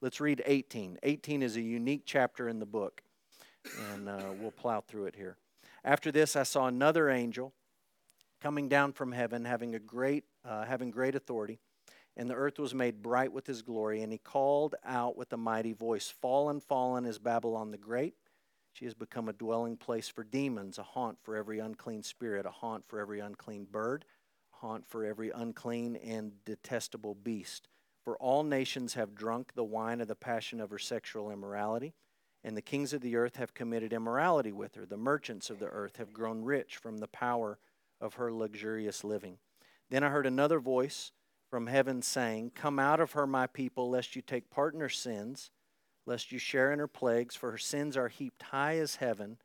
let's read 18. 18 is a unique chapter in the book, and uh, we'll plow through it here. After this, I saw another angel coming down from heaven, having a great, uh, having great authority, and the earth was made bright with his glory. And he called out with a mighty voice, "Fallen, fallen is Babylon the Great." She has become a dwelling place for demons, a haunt for every unclean spirit, a haunt for every unclean bird, a haunt for every unclean and detestable beast. For all nations have drunk the wine of the passion of her sexual immorality, and the kings of the earth have committed immorality with her. The merchants of the earth have grown rich from the power of her luxurious living. Then I heard another voice from heaven saying, Come out of her, my people, lest you take part in her sins lest you share in her plagues, for her sins are heaped high as heaven,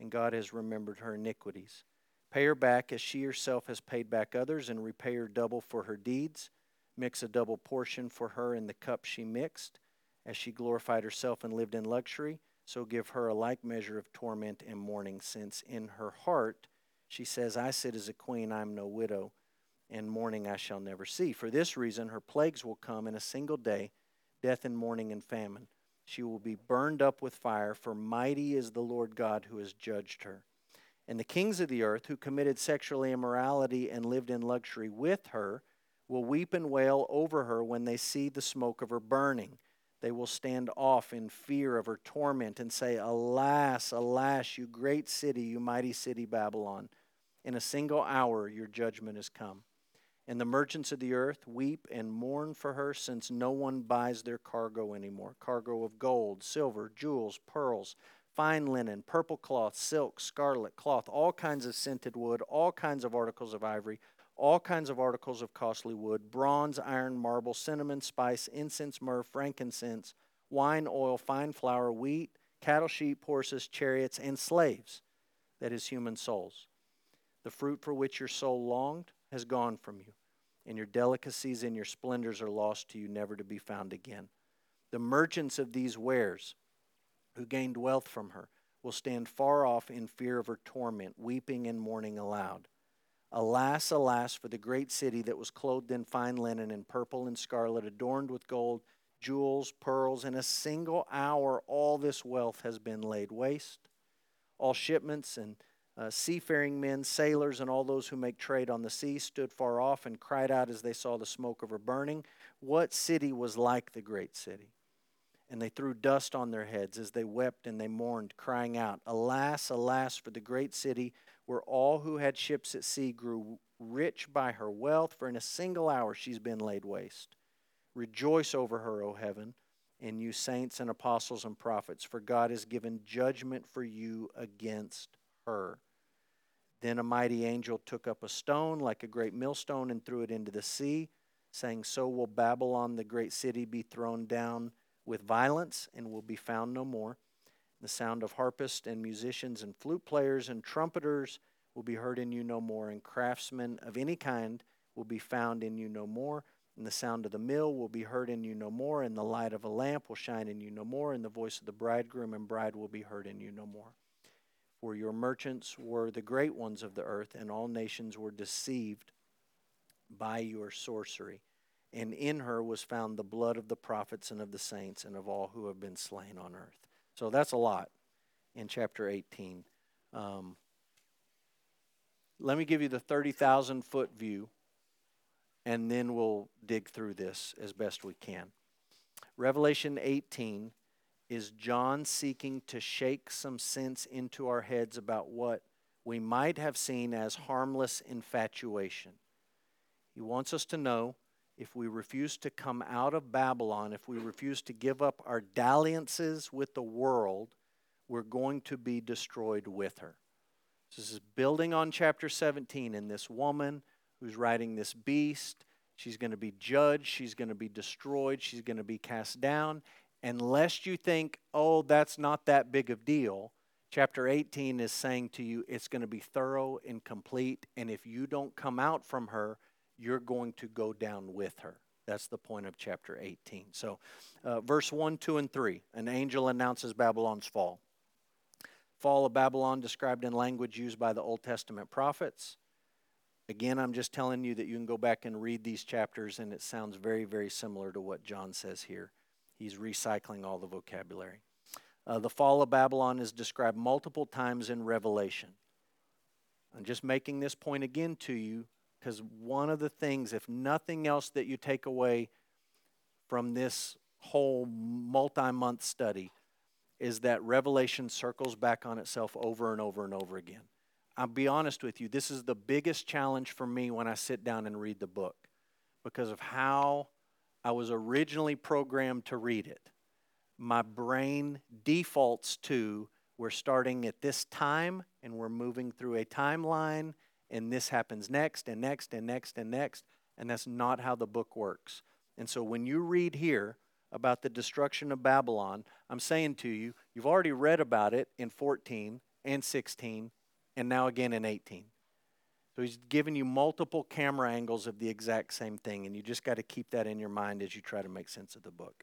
and God has remembered her iniquities. Pay her back as she herself has paid back others, and repay her double for her deeds. Mix a double portion for her in the cup she mixed. As she glorified herself and lived in luxury, so give her a like measure of torment and mourning, since in her heart she says, I sit as a queen, I am no widow, and mourning I shall never see. For this reason, her plagues will come in a single day death and mourning and famine. She will be burned up with fire, for mighty is the Lord God who has judged her. And the kings of the earth who committed sexual immorality and lived in luxury with her will weep and wail over her when they see the smoke of her burning. They will stand off in fear of her torment and say, Alas, alas, you great city, you mighty city Babylon. In a single hour your judgment has come. And the merchants of the earth weep and mourn for her, since no one buys their cargo anymore cargo of gold, silver, jewels, pearls, fine linen, purple cloth, silk, scarlet cloth, all kinds of scented wood, all kinds of articles of ivory, all kinds of articles of costly wood, bronze, iron, marble, cinnamon, spice, incense, myrrh, frankincense, wine, oil, fine flour, wheat, cattle, sheep, horses, chariots, and slaves that is, human souls. The fruit for which your soul longed has gone from you, and your delicacies and your splendors are lost to you, never to be found again. The merchants of these wares, who gained wealth from her, will stand far off in fear of her torment, weeping and mourning aloud. Alas, alas, for the great city that was clothed in fine linen and purple and scarlet, adorned with gold, jewels, pearls. In a single hour, all this wealth has been laid waste. All shipments and uh, seafaring men, sailors, and all those who make trade on the sea stood far off and cried out as they saw the smoke of her burning. What city was like the great city? And they threw dust on their heads as they wept and they mourned, crying out, Alas, alas, for the great city where all who had ships at sea grew rich by her wealth, for in a single hour she's been laid waste. Rejoice over her, O heaven, and you saints and apostles and prophets, for God has given judgment for you against her. Then a mighty angel took up a stone like a great millstone and threw it into the sea, saying, So will Babylon, the great city, be thrown down with violence and will be found no more. The sound of harpists and musicians and flute players and trumpeters will be heard in you no more, and craftsmen of any kind will be found in you no more. And the sound of the mill will be heard in you no more, and the light of a lamp will shine in you no more, and the voice of the bridegroom and bride will be heard in you no more. For your merchants were the great ones of the earth, and all nations were deceived by your sorcery. And in her was found the blood of the prophets and of the saints and of all who have been slain on earth. So that's a lot in chapter 18. Um, let me give you the 30,000 foot view, and then we'll dig through this as best we can. Revelation 18 is John seeking to shake some sense into our heads about what we might have seen as harmless infatuation. He wants us to know if we refuse to come out of Babylon, if we refuse to give up our dalliances with the world, we're going to be destroyed with her. This is building on chapter 17 and this woman who's riding this beast. She's going to be judged. She's going to be destroyed. She's going to be cast down unless you think, oh, that's not that big of a deal, chapter 18 is saying to you it's going to be thorough and complete. And if you don't come out from her, you're going to go down with her. That's the point of chapter 18. So, uh, verse 1, 2, and 3 an angel announces Babylon's fall. Fall of Babylon described in language used by the Old Testament prophets. Again, I'm just telling you that you can go back and read these chapters, and it sounds very, very similar to what John says here He's recycling all the vocabulary. Uh, the fall of Babylon is described multiple times in Revelation. I'm just making this point again to you because one of the things, if nothing else, that you take away from this whole multi month study is that Revelation circles back on itself over and over and over again. I'll be honest with you, this is the biggest challenge for me when I sit down and read the book because of how I was originally programmed to read it. My brain defaults to we're starting at this time and we're moving through a timeline and this happens next and next and next and next. And that's not how the book works. And so when you read here about the destruction of Babylon, I'm saying to you, you've already read about it in 14 and 16 and now again in 18. So he's giving you multiple camera angles of the exact same thing, and you just got to keep that in your mind as you try to make sense of the book.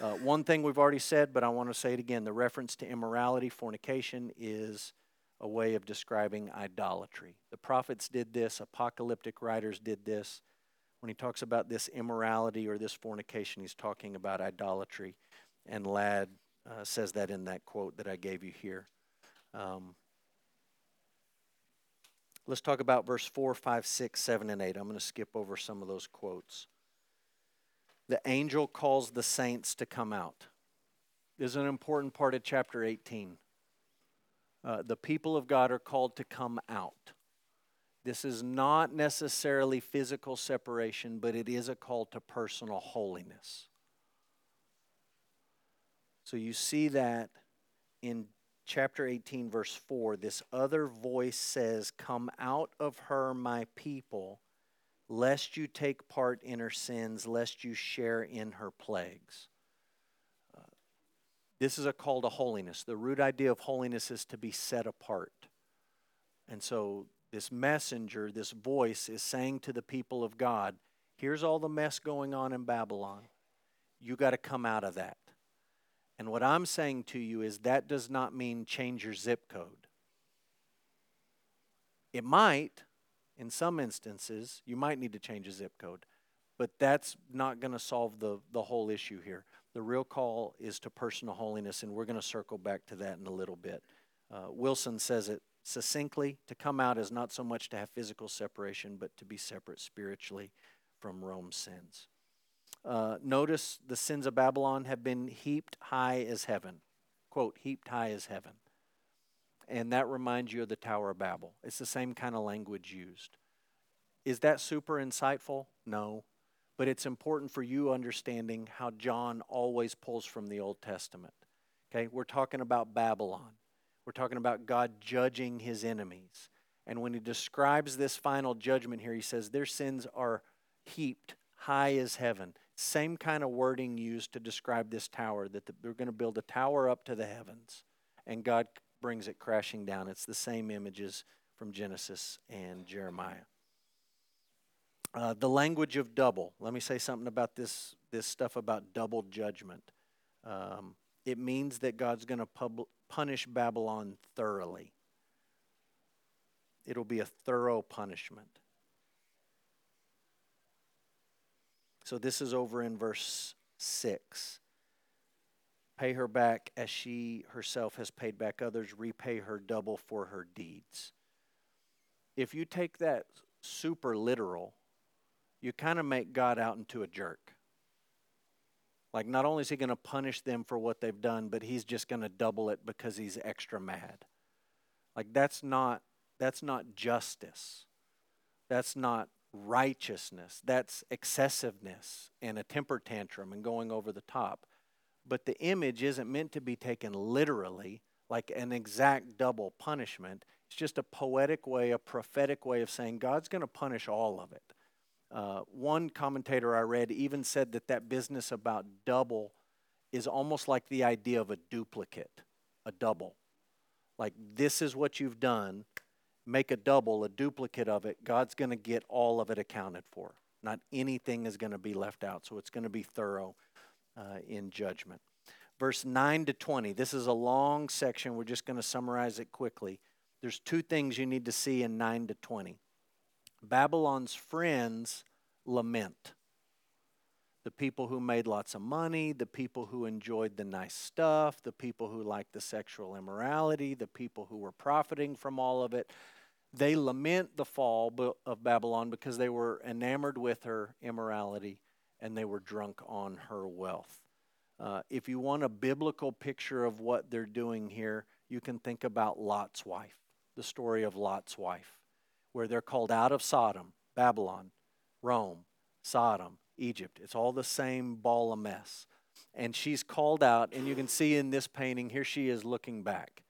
Uh, one thing we've already said, but I want to say it again the reference to immorality, fornication, is a way of describing idolatry. The prophets did this, apocalyptic writers did this. When he talks about this immorality or this fornication, he's talking about idolatry. And Ladd uh, says that in that quote that I gave you here. Um, let's talk about verse 4, 5, 6, 7, and 8. I'm going to skip over some of those quotes. The angel calls the saints to come out. This is an important part of chapter 18. Uh, the people of God are called to come out. This is not necessarily physical separation, but it is a call to personal holiness. So you see that in chapter 18, verse 4. This other voice says, Come out of her, my people, lest you take part in her sins, lest you share in her plagues. This is a call to holiness. The root idea of holiness is to be set apart. And so, this messenger, this voice, is saying to the people of God, here's all the mess going on in Babylon. You got to come out of that. And what I'm saying to you is that does not mean change your zip code. It might, in some instances, you might need to change a zip code, but that's not going to solve the, the whole issue here. The real call is to personal holiness, and we're going to circle back to that in a little bit. Uh, Wilson says it succinctly to come out is not so much to have physical separation, but to be separate spiritually from Rome's sins. Uh, notice the sins of Babylon have been heaped high as heaven. Quote, heaped high as heaven. And that reminds you of the Tower of Babel. It's the same kind of language used. Is that super insightful? No but it's important for you understanding how John always pulls from the Old Testament. Okay, we're talking about Babylon. We're talking about God judging his enemies. And when he describes this final judgment here, he says their sins are heaped high as heaven. Same kind of wording used to describe this tower, that they're going to build a tower up to the heavens, and God brings it crashing down. It's the same images from Genesis and Jeremiah. Uh, the language of double. Let me say something about this, this stuff about double judgment. Um, it means that God's going to pub- punish Babylon thoroughly. It'll be a thorough punishment. So this is over in verse 6. Pay her back as she herself has paid back others, repay her double for her deeds. If you take that super literal, you kind of make God out into a jerk. Like, not only is he going to punish them for what they've done, but he's just going to double it because he's extra mad. Like, that's not, that's not justice. That's not righteousness. That's excessiveness and a temper tantrum and going over the top. But the image isn't meant to be taken literally, like an exact double punishment. It's just a poetic way, a prophetic way of saying God's going to punish all of it. Uh, one commentator I read even said that that business about double is almost like the idea of a duplicate, a double. Like, this is what you've done, make a double, a duplicate of it. God's going to get all of it accounted for. Not anything is going to be left out. So it's going to be thorough uh, in judgment. Verse 9 to 20. This is a long section. We're just going to summarize it quickly. There's two things you need to see in 9 to 20. Babylon's friends lament. the people who made lots of money, the people who enjoyed the nice stuff, the people who liked the sexual immorality, the people who were profiting from all of it. They lament the fall of Babylon because they were enamored with her immorality and they were drunk on her wealth. Uh, if you want a biblical picture of what they're doing here, you can think about Lot's wife, the story of Lot's wife, where they're called out of Sodom, Babylon, Rome, Sodom, Egypt. It's all the same ball of mess. And she's called out, and you can see in this painting, here she is looking back,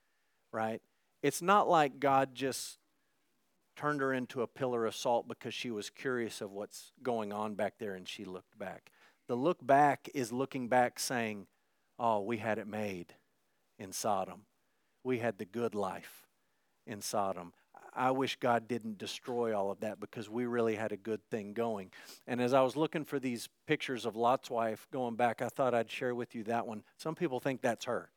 right? It's not like God just turned her into a pillar of salt because she was curious of what's going on back there and she looked back. The look back is looking back saying, Oh, we had it made in Sodom. We had the good life in Sodom. I wish God didn't destroy all of that because we really had a good thing going. And as I was looking for these pictures of Lot's wife going back, I thought I'd share with you that one. Some people think that's her.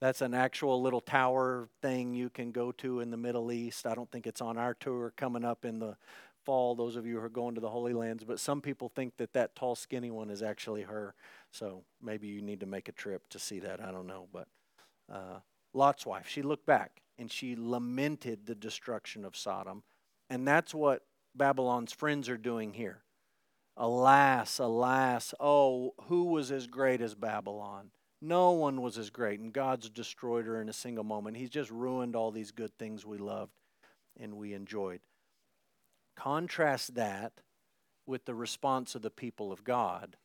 That's an actual little tower thing you can go to in the Middle East. I don't think it's on our tour coming up in the fall, those of you who are going to the Holy Lands, but some people think that that tall, skinny one is actually her. So maybe you need to make a trip to see that. I don't know. But uh, Lot's wife, she looked back and she lamented the destruction of Sodom. And that's what Babylon's friends are doing here. Alas, alas, oh, who was as great as Babylon? No one was as great, and God's destroyed her in a single moment. He's just ruined all these good things we loved and we enjoyed. Contrast that with the response of the people of God.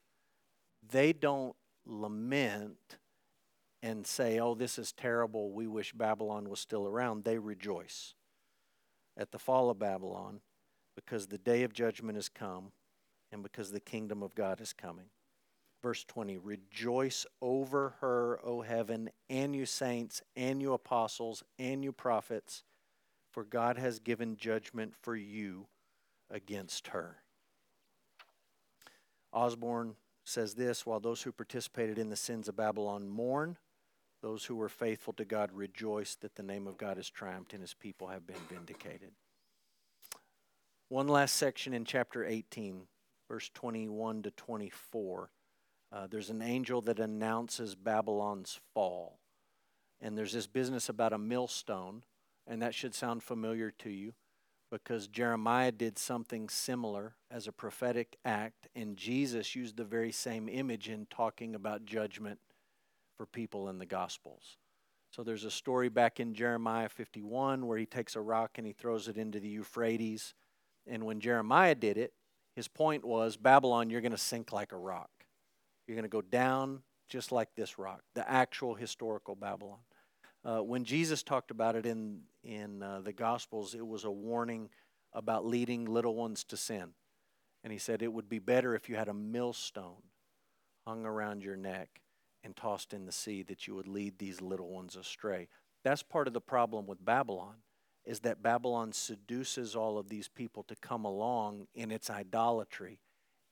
They don't lament and say, oh, this is terrible, we wish Babylon was still around, they rejoice at the fall of Babylon because the day of judgment has come and because the kingdom of God is coming. Verse 20 Rejoice over her, O heaven, and you saints, and you apostles, and you prophets, for God has given judgment for you against her. Osborne says this while those who participated in the sins of Babylon mourn, those who were faithful to God rejoice that the name of God has triumphed and his people have been vindicated. One last section in chapter 18, verse 21 to 24. Uh, there's an angel that announces Babylon's fall. And there's this business about a millstone, and that should sound familiar to you because Jeremiah did something similar as a prophetic act, and Jesus used the very same image in talking about judgment for people in the Gospels. So there's a story back in Jeremiah 51 where he takes a rock and he throws it into the Euphrates. And when Jeremiah did it, his point was Babylon, you're going to sink like a rock. You're going to go down just like this rock, the actual historical Babylon. Uh, when Jesus talked about it in, in uh, the Gospels, it was a warning about leading little ones to sin. And he said it would be better if you had a millstone hung around your neck and tossed in the sea that you would lead these little ones astray. That's part of the problem with Babylon is that Babylon seduces all of these people to come along in its idolatry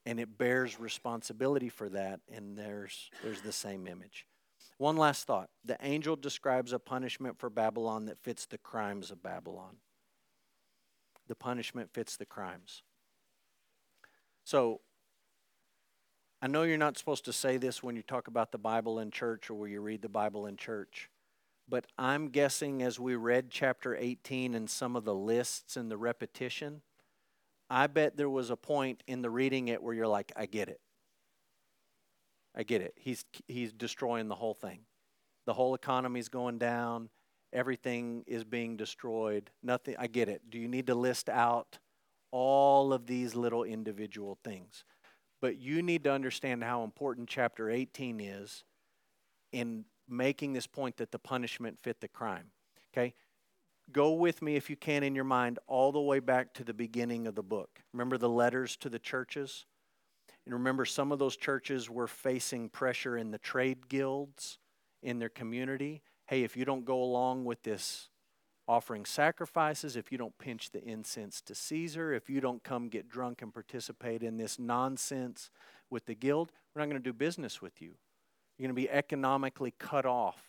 and it bears responsibility for that and there's there's the same image. One last thought. The angel describes a punishment for Babylon that fits the crimes of Babylon. The punishment fits the crimes. So I know you're not supposed to say this when you talk about the Bible in church or where you read the Bible in church, but I'm guessing as we read chapter 18 and some of the lists and the repetition, I bet there was a point in the reading it where you're like, I get it. I get it. He's, he's destroying the whole thing. The whole economy's going down. Everything is being destroyed. Nothing. I get it. Do you need to list out all of these little individual things? But you need to understand how important chapter 18 is in making this point that the punishment fit the crime. Okay? Go with me, if you can, in your mind, all the way back to the beginning of the book. Remember the letters to the churches? And remember, some of those churches were facing pressure in the trade guilds in their community. Hey, if you don't go along with this offering sacrifices, if you don't pinch the incense to Caesar, if you don't come get drunk and participate in this nonsense with the guild, we're not going to do business with you. You're going to be economically cut off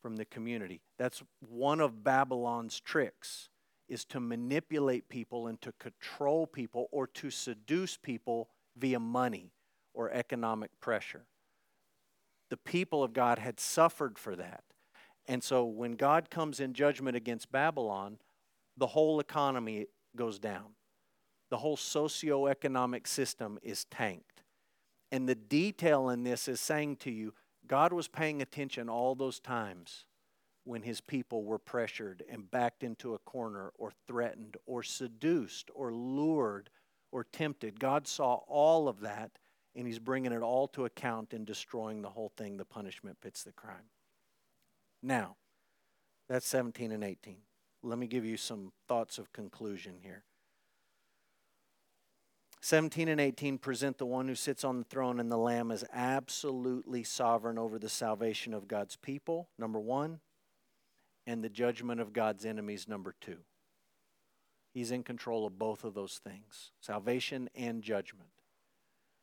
from the community. That's one of Babylon's tricks is to manipulate people and to control people or to seduce people via money or economic pressure. The people of God had suffered for that. And so when God comes in judgment against Babylon, the whole economy goes down. The whole socio-economic system is tanked. And the detail in this is saying to you, God was paying attention all those times when his people were pressured and backed into a corner or threatened or seduced or lured or tempted. God saw all of that and he's bringing it all to account and destroying the whole thing. The punishment fits the crime. Now, that's 17 and 18. Let me give you some thoughts of conclusion here. 17 and 18 present the one who sits on the throne and the Lamb as absolutely sovereign over the salvation of God's people, number one, and the judgment of God's enemies, number two. He's in control of both of those things salvation and judgment.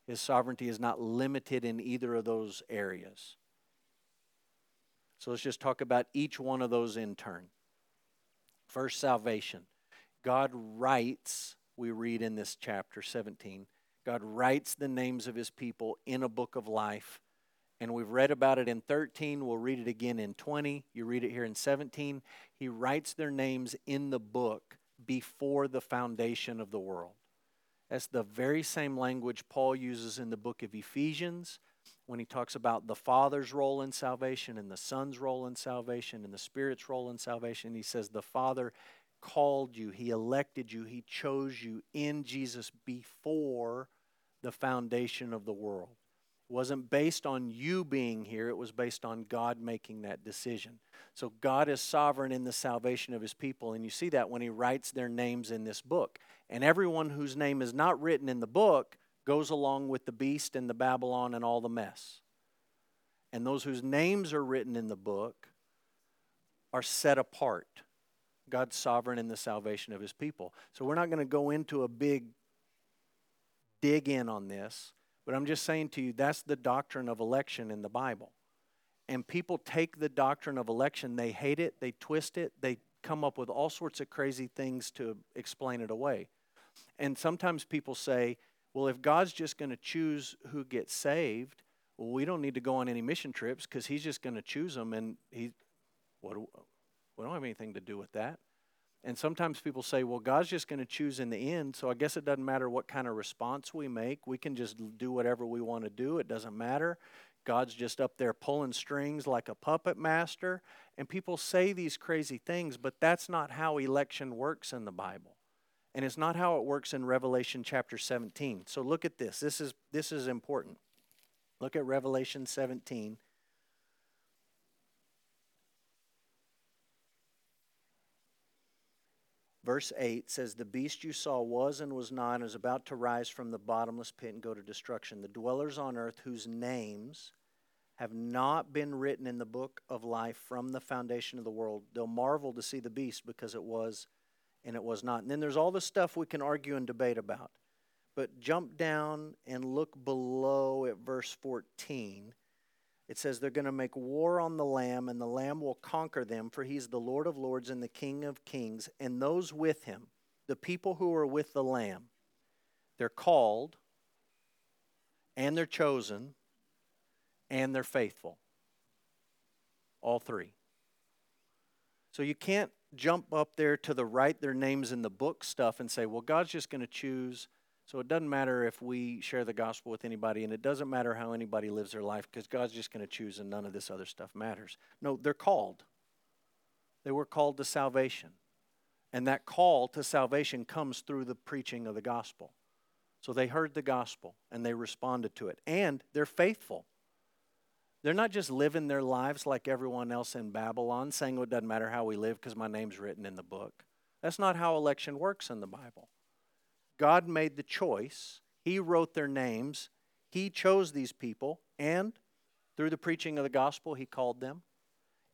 His sovereignty is not limited in either of those areas. So let's just talk about each one of those in turn. First, salvation. God writes, we read in this chapter 17, God writes the names of his people in a book of life. And we've read about it in 13. We'll read it again in 20. You read it here in 17. He writes their names in the book before the foundation of the world. That's the very same language Paul uses in the book of Ephesians when he talks about the Father's role in salvation and the Son's role in salvation and the Spirit's role in salvation. He says, The Father called you, He elected you, He chose you in Jesus before the foundation of the world. It wasn't based on you being here, it was based on God making that decision. So God is sovereign in the salvation of His people, and you see that when He writes their names in this book. And everyone whose name is not written in the book goes along with the beast and the Babylon and all the mess. And those whose names are written in the book are set apart. God's sovereign in the salvation of his people. So we're not going to go into a big dig in on this, but I'm just saying to you that's the doctrine of election in the Bible. And people take the doctrine of election, they hate it, they twist it, they come up with all sorts of crazy things to explain it away. And sometimes people say, well, if God's just going to choose who gets saved, well, we don't need to go on any mission trips because He's just going to choose them, and He, what, we don't have anything to do with that. And sometimes people say, well, God's just going to choose in the end, so I guess it doesn't matter what kind of response we make. We can just do whatever we want to do. It doesn't matter. God's just up there pulling strings like a puppet master. And people say these crazy things, but that's not how election works in the Bible and it's not how it works in Revelation chapter 17. So look at this. This is this is important. Look at Revelation 17. Verse 8 says, The beast you saw was and was not, and is about to rise from the bottomless pit and go to destruction. The dwellers on earth whose names have not been written in the book of life from the foundation of the world, they'll marvel to see the beast because it was and it was not. And then there's all the stuff we can argue and debate about. But jump down and look below at verse 14. It says they're going to make war on the Lamb, and the Lamb will conquer them, for he's the Lord of lords and the King of kings, and those with him, the people who are with the Lamb. They're called, and they're chosen, and they're faithful. All three. So you can't jump up there to the write their names in the book stuff and say, well, God's just going to choose. So it doesn't matter if we share the gospel with anybody, and it doesn't matter how anybody lives their life because God's just going to choose and none of this other stuff matters. No, they're called. They were called to salvation. And that call to salvation comes through the preaching of the gospel. So they heard the gospel and they responded to it. And they're faithful. They're not just living their lives like everyone else in Babylon, saying well, it doesn't matter how we live because my name's written in the book. That's not how election works in the Bible. God made the choice, He wrote their names, He chose these people, and through the preaching of the gospel, He called them,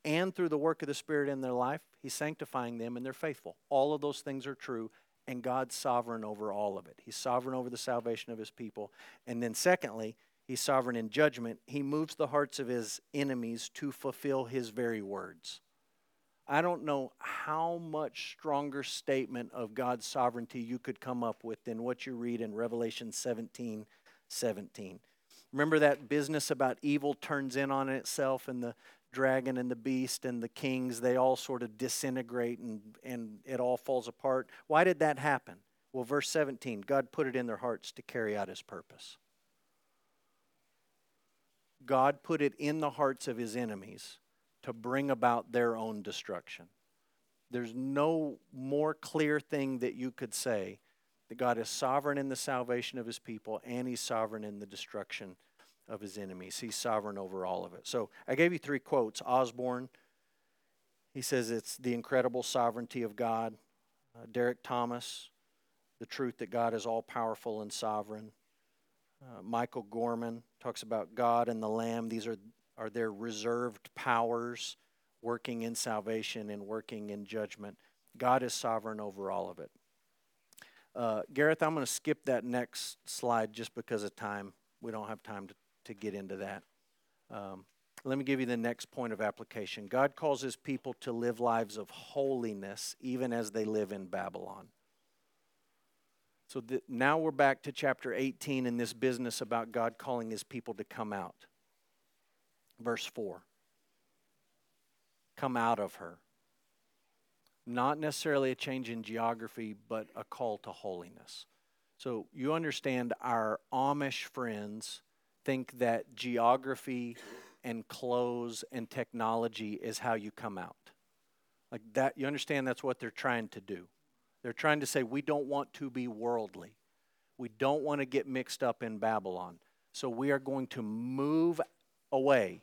and through the work of the Spirit in their life, He's sanctifying them and they're faithful. All of those things are true, and God's sovereign over all of it. He's sovereign over the salvation of His people. And then, secondly, He's sovereign in judgment. He moves the hearts of his enemies to fulfill his very words. I don't know how much stronger statement of God's sovereignty you could come up with than what you read in Revelation 17 17. Remember that business about evil turns in on itself and the dragon and the beast and the kings, they all sort of disintegrate and, and it all falls apart. Why did that happen? Well, verse 17 God put it in their hearts to carry out his purpose. God put it in the hearts of his enemies to bring about their own destruction. There's no more clear thing that you could say that God is sovereign in the salvation of his people and he's sovereign in the destruction of his enemies. He's sovereign over all of it. So I gave you three quotes. Osborne, he says it's the incredible sovereignty of God. Uh, Derek Thomas, the truth that God is all powerful and sovereign. Uh, Michael Gorman talks about God and the Lamb. These are, are their reserved powers working in salvation and working in judgment. God is sovereign over all of it. Uh, Gareth, I'm going to skip that next slide just because of time. We don't have time to, to get into that. Um, let me give you the next point of application. God calls his people to live lives of holiness even as they live in Babylon. So now we're back to chapter 18 in this business about God calling his people to come out. Verse 4 Come out of her. Not necessarily a change in geography, but a call to holiness. So you understand our Amish friends think that geography and clothes and technology is how you come out. Like that, you understand that's what they're trying to do. They're trying to say, we don't want to be worldly. We don't want to get mixed up in Babylon. So we are going to move away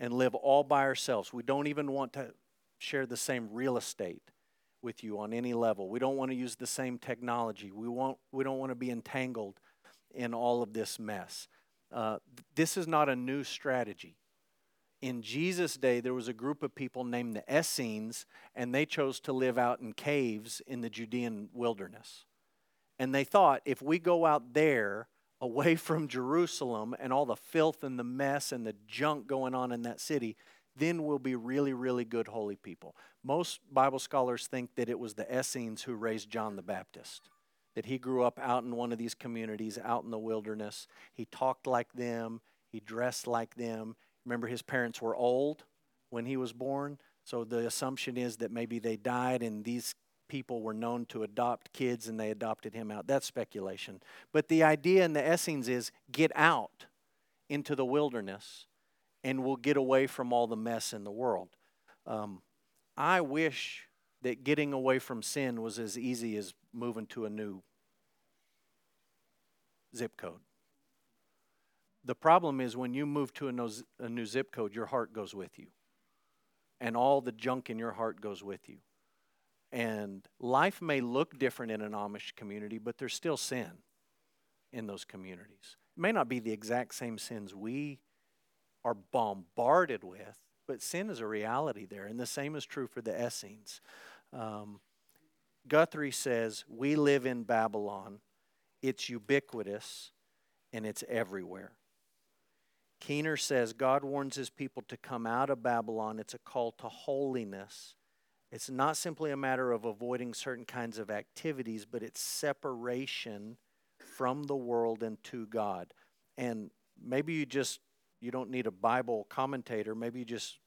and live all by ourselves. We don't even want to share the same real estate with you on any level. We don't want to use the same technology. We, want, we don't want to be entangled in all of this mess. Uh, this is not a new strategy in Jesus' day, there was a group of people named the Essenes, and they chose to live out in caves in the Judean wilderness. And they thought if we go out there away from Jerusalem and all the filth and the mess and the junk going on in that city, then we'll be really, really good holy people. Most Bible scholars think that it was the Essenes who raised John the Baptist, that he grew up out in one of these communities, out in the wilderness. He talked like them, he dressed like them, Remember, his parents were old when he was born, so the assumption is that maybe they died and these people were known to adopt kids and they adopted him out. That's speculation. But the idea in the Essenes is get out into the wilderness and we'll get away from all the mess in the world. Um, I wish that getting away from sin was as easy as moving to a new zip code. The problem is when you move to a, new zip code, your heart goes with you. And all the junk in your heart goes with you. And life may look different in an Amish community, but there's still sin in those communities. It may not be the exact same sins we are bombarded with, but sin is a reality there. And the same is true for the Essenes. Um, Guthrie says, We live in Babylon. It's ubiquitous and it's everywhere. Keener says God warns his people to come out of Babylon. It's a call to holiness. It's not simply a matter of avoiding certain kinds of activities, but it's separation from the world and to God. And maybe you just you don't need a Bible commentator, maybe you just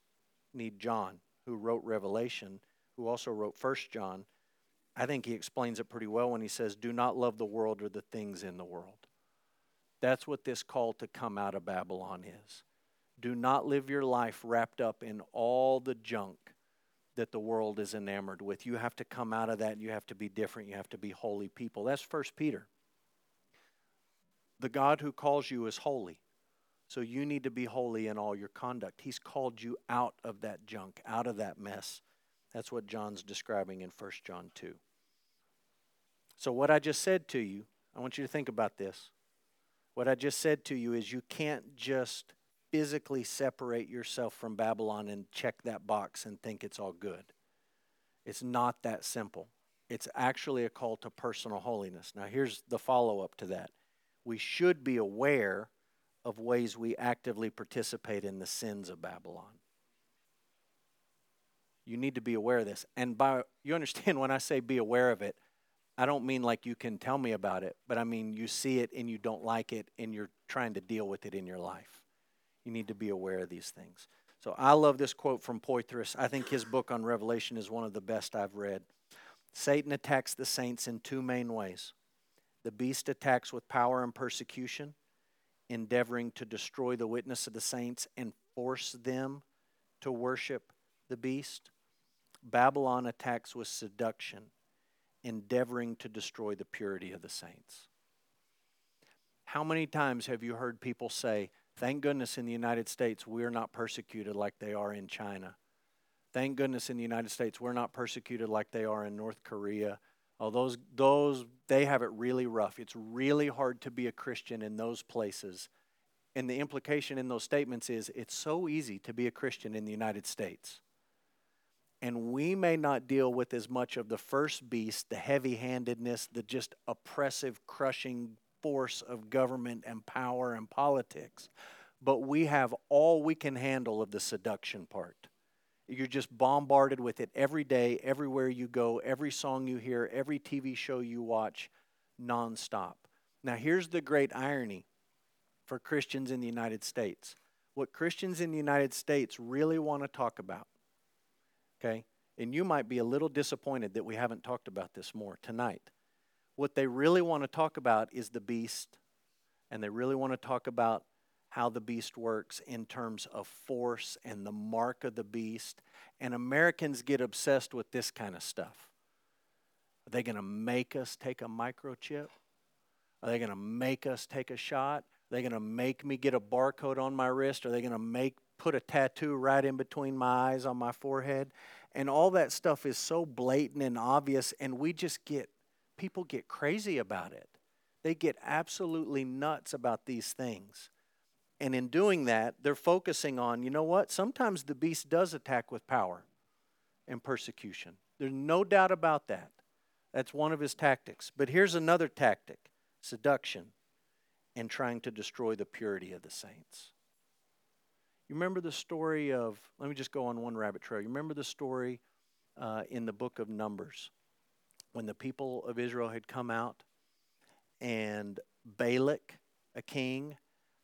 need John who wrote Revelation, who also wrote First John. I think he explains it pretty well when he says, "Do not love the world or the things in the world." That's what this call to come out of Babylon is. Do not live your life wrapped up in all the junk that the world is enamored with. You have to come out of that. You have to be different. You have to be holy people. That's First Peter. The God who calls you is holy. So you need to be holy in all your conduct. He's called you out of that junk, out of that mess. That's what John's describing in 1 John 2. So, what I just said to you, I want you to think about this. What I just said to you is you can't just physically separate yourself from Babylon and check that box and think it's all good. It's not that simple. It's actually a call to personal holiness. Now, here's the follow up to that we should be aware of ways we actively participate in the sins of Babylon. You need to be aware of this. And by you understand when I say be aware of it, I don't mean like you can tell me about it, but I mean you see it and you don't like it and you're trying to deal with it in your life. You need to be aware of these things. So I love this quote from Poythress. I think his book on Revelation is one of the best I've read. Satan attacks the saints in two main ways. The beast attacks with power and persecution, endeavoring to destroy the witness of the saints and force them to worship the beast. Babylon attacks with seduction, endeavoring to destroy the purity of the saints. How many times have you heard people say, Thank goodness in the United States we're not persecuted like they are in China? Thank goodness in the United States we're not persecuted like they are in North Korea. Oh, those, those, they have it really rough. It's really hard to be a Christian in those places. And the implication in those statements is it's so easy to be a Christian in the United States and we may not deal with as much of the first beast, the heavy handedness, the just oppressive, crushing force of government and power and politics, but we have all we can handle of the seduction part. You're just bombarded with it every day, everywhere you go, every song you hear, every TV show you watch, nonstop. Now, here's the great irony for Christians in the United States. What Christians in the United States really want to talk about Okay? And you might be a little disappointed that we haven't talked about this more tonight. What they really want to talk about is the beast, and they really want to talk about how the beast works in terms of force and the mark of the beast. And Americans get obsessed with this kind of stuff. Are they going to make us take a microchip? Are they going to make us take a shot? Are they going to make me get a barcode on my wrist? Are they going to make put a tattoo right in between my eyes on my forehead. And all that stuff is so blatant and obvious, and we just get, people get crazy about it. They get absolutely nuts about these things. And in doing that, they're focusing on, you know what? Sometimes the beast does attack with power and persecution. There's no doubt about that. That's one of his tactics. But here's another tactic seduction and trying to destroy the purity of the saints. You remember the story of, let me just go on one rabbit trail. You remember the story uh, in the book of Numbers when the people of Israel had come out and Balak, a king,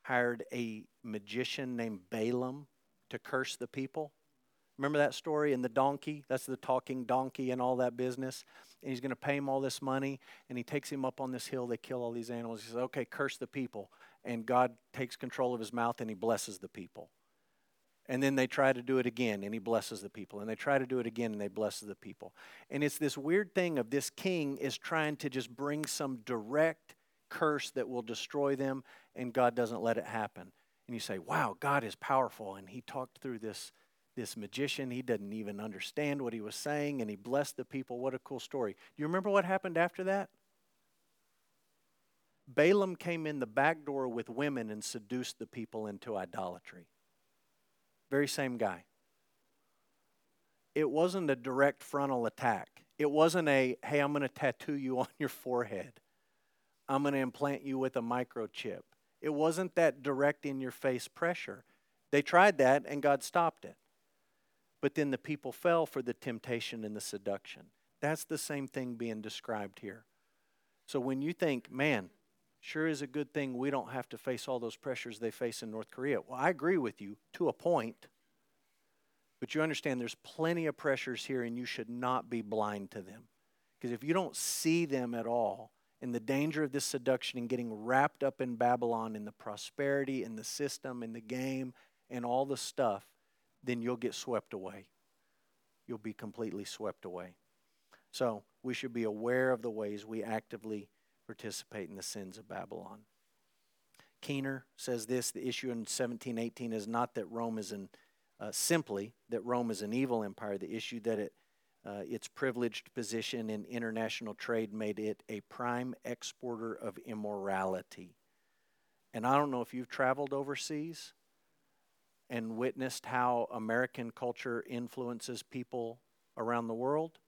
hired a magician named Balaam to curse the people? Remember that story? And the donkey, that's the talking donkey and all that business. And he's going to pay him all this money. And he takes him up on this hill. They kill all these animals. He says, okay, curse the people. And God takes control of his mouth and he blesses the people. And then they try to do it again, and he blesses the people. And they try to do it again, and they bless the people. And it's this weird thing of this king is trying to just bring some direct curse that will destroy them, and God doesn't let it happen. And you say, wow, God is powerful. And he talked through this, this magician. He didn't even understand what he was saying, and he blessed the people. What a cool story. Do you remember what happened after that? Balaam came in the back door with women and seduced the people into idolatry. Very same guy. It wasn't a direct frontal attack. It wasn't a, hey, I'm going to tattoo you on your forehead. I'm going to implant you with a microchip. It wasn't that direct in your face pressure. They tried that and God stopped it. But then the people fell for the temptation and the seduction. That's the same thing being described here. So when you think, man, sure is a good thing we don't have to face all those pressures they face in North Korea. Well, I agree with you to a point. But you understand there's plenty of pressures here, and you should not be blind to them. Because if you don't see them at all, in the danger of this seduction and getting wrapped up in Babylon, in the prosperity, in the system, in the game, and all the stuff, then you'll get swept away. You'll be completely swept away. So we should be aware of the ways we actively participate in the sins of Babylon. Keener says this the issue in 1718 is not that Rome is an, uh, simply that Rome is an evil empire, the issue that it, uh, its privileged position in international trade made it a prime exporter of immorality. And I don't know if you've traveled overseas and witnessed how American culture influences people around the world.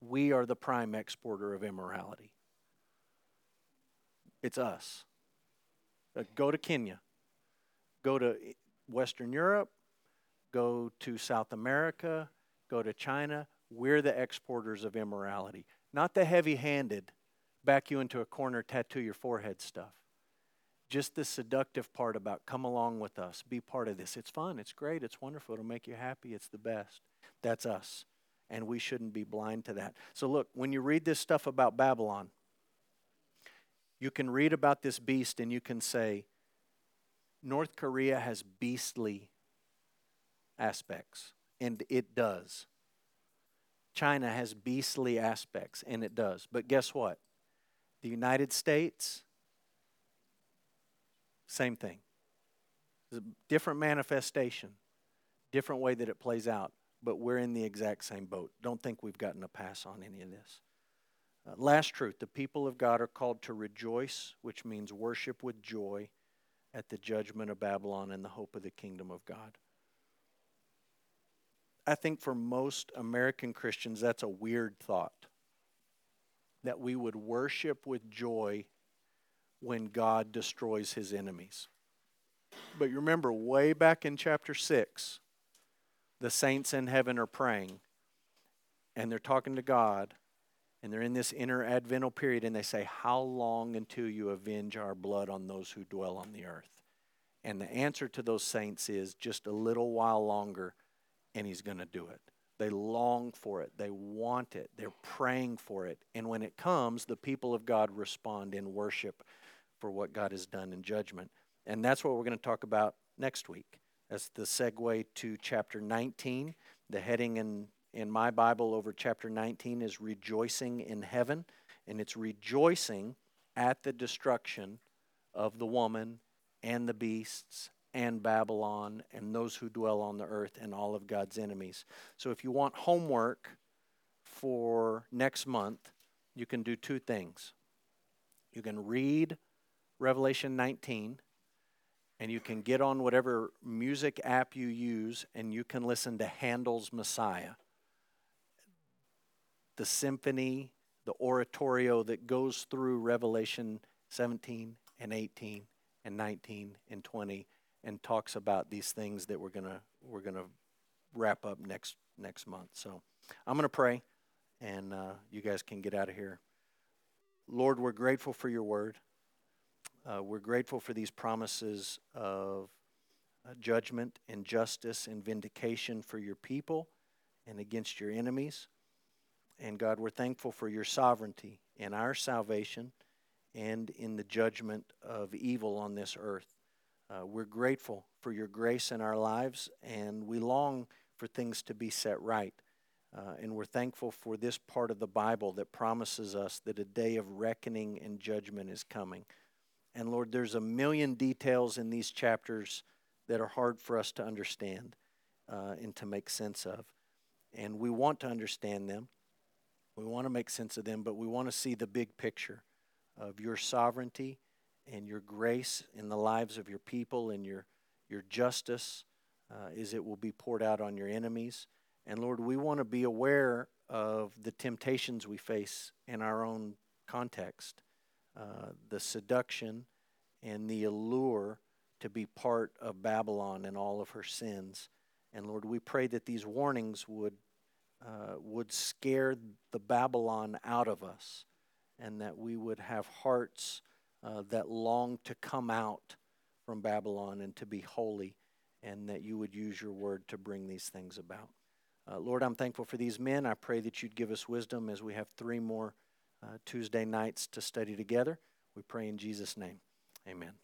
We are the prime exporter of immorality. It's us. Uh, go to Kenya, go to Western Europe, go to South America, go to China. We're the exporters of immorality, not the heavy handed back you into a corner, tattoo your forehead stuff. Just the seductive part about come along with us, be part of this. It's fun, it's great, it's wonderful, it'll make you happy, it's the best. That's us. And we shouldn't be blind to that. So, look, when you read this stuff about Babylon, you can read about this beast and you can say, North Korea has beastly aspects, and it does. China has beastly aspects, and it does. But guess what? The United States, same thing. different manifestation, different way that it plays out, but we're in the exact same boat. Don't think we've gotten a pass on any of this. Uh, last truth the people of God are called to rejoice, which means worship with joy at the judgment of Babylon and the hope of the kingdom of God. I think for most American Christians, that's a weird thought that we would worship with joy when God destroys his enemies. But you remember, way back in chapter 6, the saints in heaven are praying and they're talking to God and they're in this inter-advental period and they say, How long until you avenge our blood on those who dwell on the earth? And the answer to those saints is just a little while longer and he's going to do it. They long for it, they want it, they're praying for it. And when it comes, the people of God respond in worship for what God has done in judgment. And that's what we're going to talk about next week. That's the segue to chapter 19. The heading in in my Bible over chapter 19 is rejoicing in heaven, and it's rejoicing at the destruction of the woman and the beasts and Babylon and those who dwell on the earth and all of God's enemies. So if you want homework for next month, you can do two things. You can read Revelation 19 and you can get on whatever music app you use and you can listen to Handel's Messiah the symphony, the oratorio that goes through Revelation 17 and 18 and 19 and 20 and talks about these things that we're going to we're going to wrap up next next month. So I'm going to pray and uh, you guys can get out of here. Lord, we're grateful for your word. Uh, we're grateful for these promises of uh, judgment and justice and vindication for your people and against your enemies. And God, we're thankful for your sovereignty in our salvation and in the judgment of evil on this earth. Uh, we're grateful for your grace in our lives, and we long for things to be set right. Uh, and we're thankful for this part of the Bible that promises us that a day of reckoning and judgment is coming. And Lord, there's a million details in these chapters that are hard for us to understand uh, and to make sense of. And we want to understand them. We want to make sense of them, but we want to see the big picture of your sovereignty and your grace in the lives of your people and your, your justice uh, is it will be poured out on your enemies. And Lord, we want to be aware of the temptations we face in our own context, uh, the seduction and the allure to be part of Babylon and all of her sins. And Lord, we pray that these warnings would uh, would scare the Babylon out of us, and that we would have hearts uh, that long to come out from Babylon and to be holy, and that you would use your word to bring these things about. Uh, Lord, I'm thankful for these men. I pray that you'd give us wisdom as we have three more uh, Tuesday nights to study together. We pray in Jesus' name. Amen.